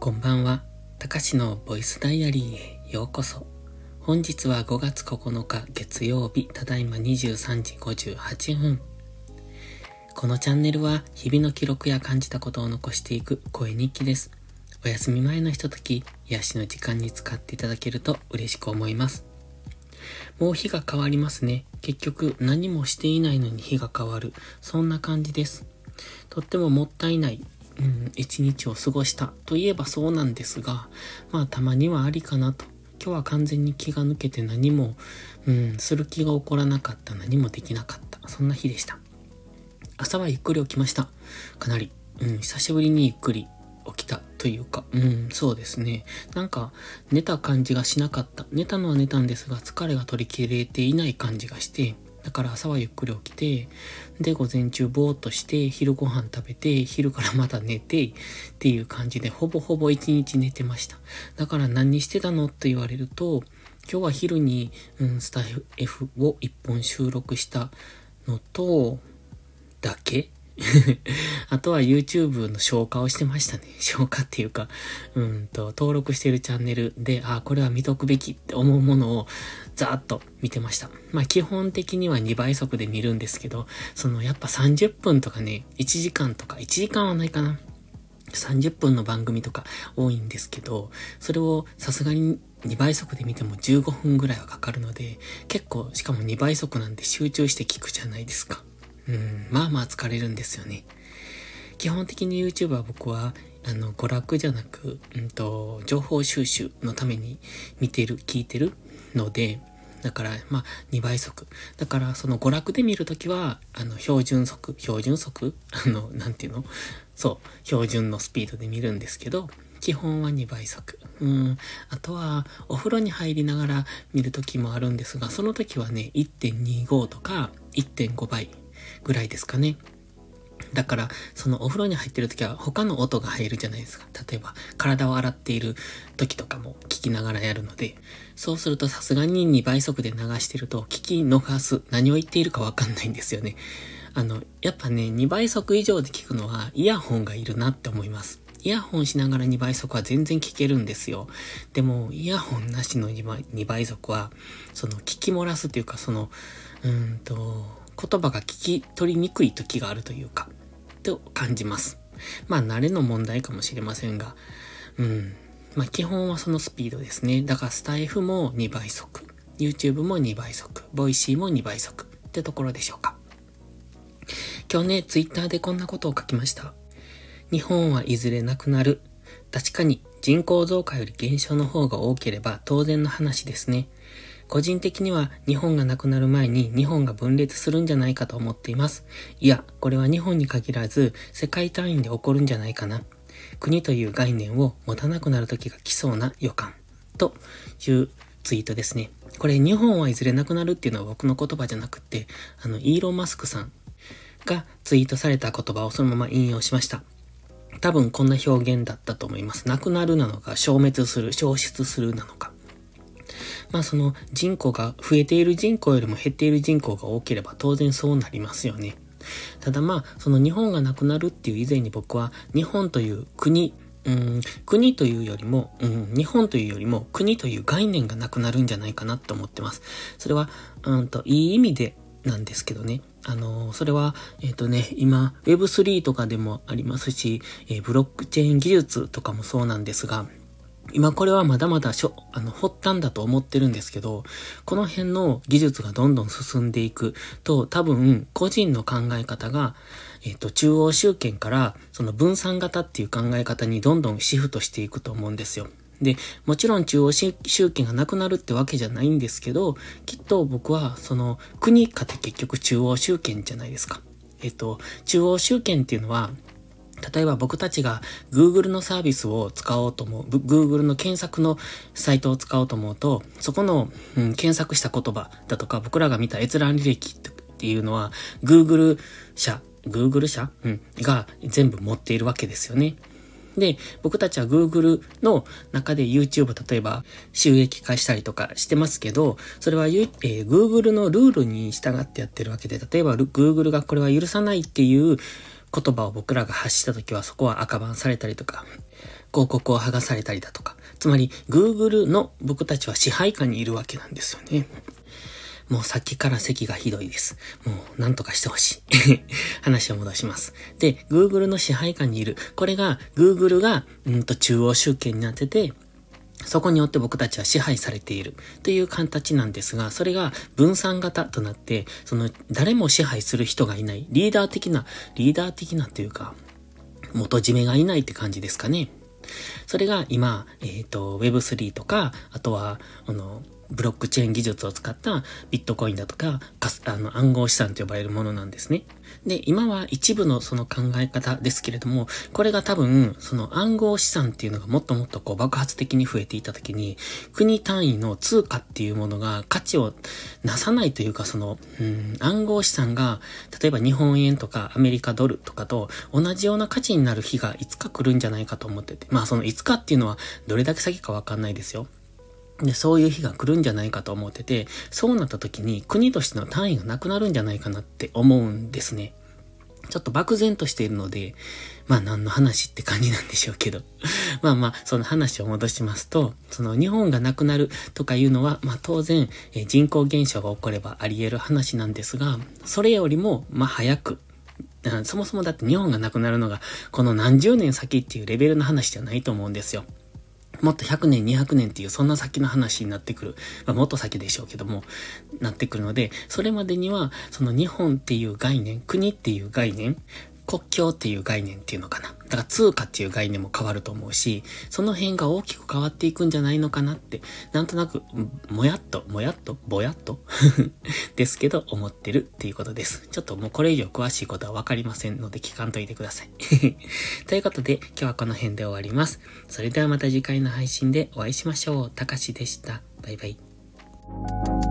こんばんは。たかしのボイスダイアリーへようこそ。本日は5月9日月曜日、ただいま23時58分。このチャンネルは日々の記録や感じたことを残していく声日記です。お休み前のひととき、癒しの時間に使っていただけると嬉しく思います。もう日が変わりますね。結局何もしていないのに日が変わる。そんな感じです。とってももったいない。うん、一日を過ごしたといえばそうなんですが、まあたまにはありかなと。今日は完全に気が抜けて何も、うん、する気が起こらなかった。何もできなかった。そんな日でした。朝はゆっくり起きました。かなり。うん、久しぶりにゆっくり起きたというか、うん、そうですね。なんか、寝た感じがしなかった。寝たのは寝たんですが、疲れが取り切れていない感じがして、だから朝はゆっくり起きて、で、午前中ぼーっとして、昼ご飯食べて、昼からまた寝て、っていう感じで、ほぼほぼ一日寝てました。だから何してたの？って言われると、今日は昼に、うん、スタッフ F を一本収録したのと、だけあとは YouTube の消化をしてましたね。消化っていうか、うんと、登録してるチャンネルで、あ、これは見とくべきって思うものをざーっと見てました。まあ基本的には2倍速で見るんですけど、そのやっぱ30分とかね、1時間とか、1時間はないかな。30分の番組とか多いんですけど、それをさすがに2倍速で見ても15分ぐらいはかかるので、結構、しかも2倍速なんで集中して聞くじゃないですか。うん、まあまあ疲れるんですよね。基本的に YouTube は僕は、あの、娯楽じゃなく、うんと、情報収集のために見てる、聞いてるので、だから、まあ、2倍速。だから、その娯楽で見るときは、あの、標準速、標準速あの、なんていうの？そう、標準のスピードで見るんですけど、基本は2倍速。うん。あとは、お風呂に入りながら見るときもあるんですが、その時はね、1.25とか1.5倍ぐらいですかね。だから、そのお風呂に入ってる時は他の音が入るじゃないですか。例えば、体を洗っている時とかも聞きながらやるので、そうするとさすがに2倍速で流してると聞き逃す、何を言っているかわかんないんですよね。あの、やっぱね、2倍速以上で聞くのはイヤホンがいるなって思います。イヤホンしながら2倍速は全然聞けるんですよ。でも、イヤホンなしの2倍 ,2 倍速は、その聞き漏らすっていうか、その、うーんと、言葉が聞き取りにくい時があるというか、と感じます。まあ、慣れの問題かもしれませんが、うん。まあ、基本はそのスピードですね。だからスタイフも2倍速、YouTube も2倍速、ボイシーも2倍速ってところでしょうか。今日ね、Twitter でこんなことを書きました。日本はいずれなくなる。確かに人口増加より減少の方が多ければ当然の話ですね。個人的には日本がなくなる前に日本が分裂するんじゃないかと思っています。いや、これは日本に限らず世界単位で起こるんじゃないかな。国という概念を持たなくなる時が来そうな予感。というツイートですね。これ日本はいずれなくなるっていうのは僕の言葉じゃなくて、あの、イーロン・マスクさんがツイートされた言葉をそのまま引用しました。多分こんな表現だったと思います。なくなるなのか、消滅する、消失するなのか。まあその人口が増えている人口よりも減っている人口が多ければ当然そうなりますよね。ただまあ、その日本がなくなるっていう以前に僕は日本という国、うん、国というよりも、うん、日本というよりも国という概念がなくなるんじゃないかなって思ってます。それは、うんと、いい意味でなんですけどね。あの、それは、えっ、ー、とね、今、Web3 とかでもありますし、えー、ブロックチェーン技術とかもそうなんですが、今これはまだまだしょ、あの、発端だと思ってるんですけど、この辺の技術がどんどん進んでいくと、多分、個人の考え方が、えっ、ー、と、中央集権から、その分散型っていう考え方にどんどんシフトしていくと思うんですよ。で、もちろん中央集権がなくなるってわけじゃないんですけど、きっと僕は、その、国かって結局中央集権じゃないですか。えっ、ー、と、中央集権っていうのは、例えば僕たちが Google のサービスを使おうと思う、Google の検索のサイトを使おうと思うと、そこの、うん、検索した言葉だとか、僕らが見た閲覧履歴っていうのは、Google 社、Google 社、うん、が全部持っているわけですよね。で、僕たちは Google の中で YouTube 例えば収益化したりとかしてますけど、それは、えー、Google のルールに従ってやってるわけで、例えば Google がこれは許さないっていう言葉を僕らが発した時はそこは赤番されたりとか、広告を剥がされたりだとか、つまり Google の僕たちは支配下にいるわけなんですよね。もうさっきから席がひどいです。もうなんとかしてほしい。話を戻します。で、Google の支配下にいる。これが Google が、うんと中央集権になってて、そこによって僕たちは支配されているという形なんですが、それが分散型となって、その誰も支配する人がいない、リーダー的な、リーダー的なというか、元締めがいないって感じですかね。それが今、えっ、ー、と、Web3 とか、あとは、あの、ブロックチェーン技術を使ったビットコインだとか、あの暗号資産と呼ばれるものなんですね。で、今は一部のその考え方ですけれども、これが多分、その暗号資産っていうのがもっともっとこう爆発的に増えていた時に、国単位の通貨っていうものが価値をなさないというか、その、うん、暗号資産が、例えば日本円とかアメリカドルとかと同じような価値になる日がいつか来るんじゃないかと思ってて、まあそのいつかっていうのはどれだけ先かわかんないですよ。で、そういう日が来るんじゃないかと思ってて、そうなった時に国としての単位がなくなるんじゃないかなって思うんですね。ちょっと漠然としているので、まあ何の話って感じなんでしょうけど。まあまあ、その話を戻しますと、その日本がなくなるとかいうのは、まあ当然、え人口減少が起こればあり得る話なんですが、それよりも、まあ早く、そもそもだって日本がなくなるのが、この何十年先っていうレベルの話じゃないと思うんですよ。もっと100年、200年っていうそんな先の話になってくる。まあ、もっと先でしょうけども、なってくるので、それまでには、その日本っていう概念、国っていう概念、国境っていう概念っていうのかな。だから通貨っていう概念も変わると思うし、その辺が大きく変わっていくんじゃないのかなって、なんとなく、もやっと、もやっと、ぼやっと ですけど、思ってるっていうことです。ちょっともうこれ以上詳しいことはわかりませんので聞かんといてください ということで、今日はこの辺で終わります。それではまた次回の配信でお会いしましょう。たかしでした。バイバイ。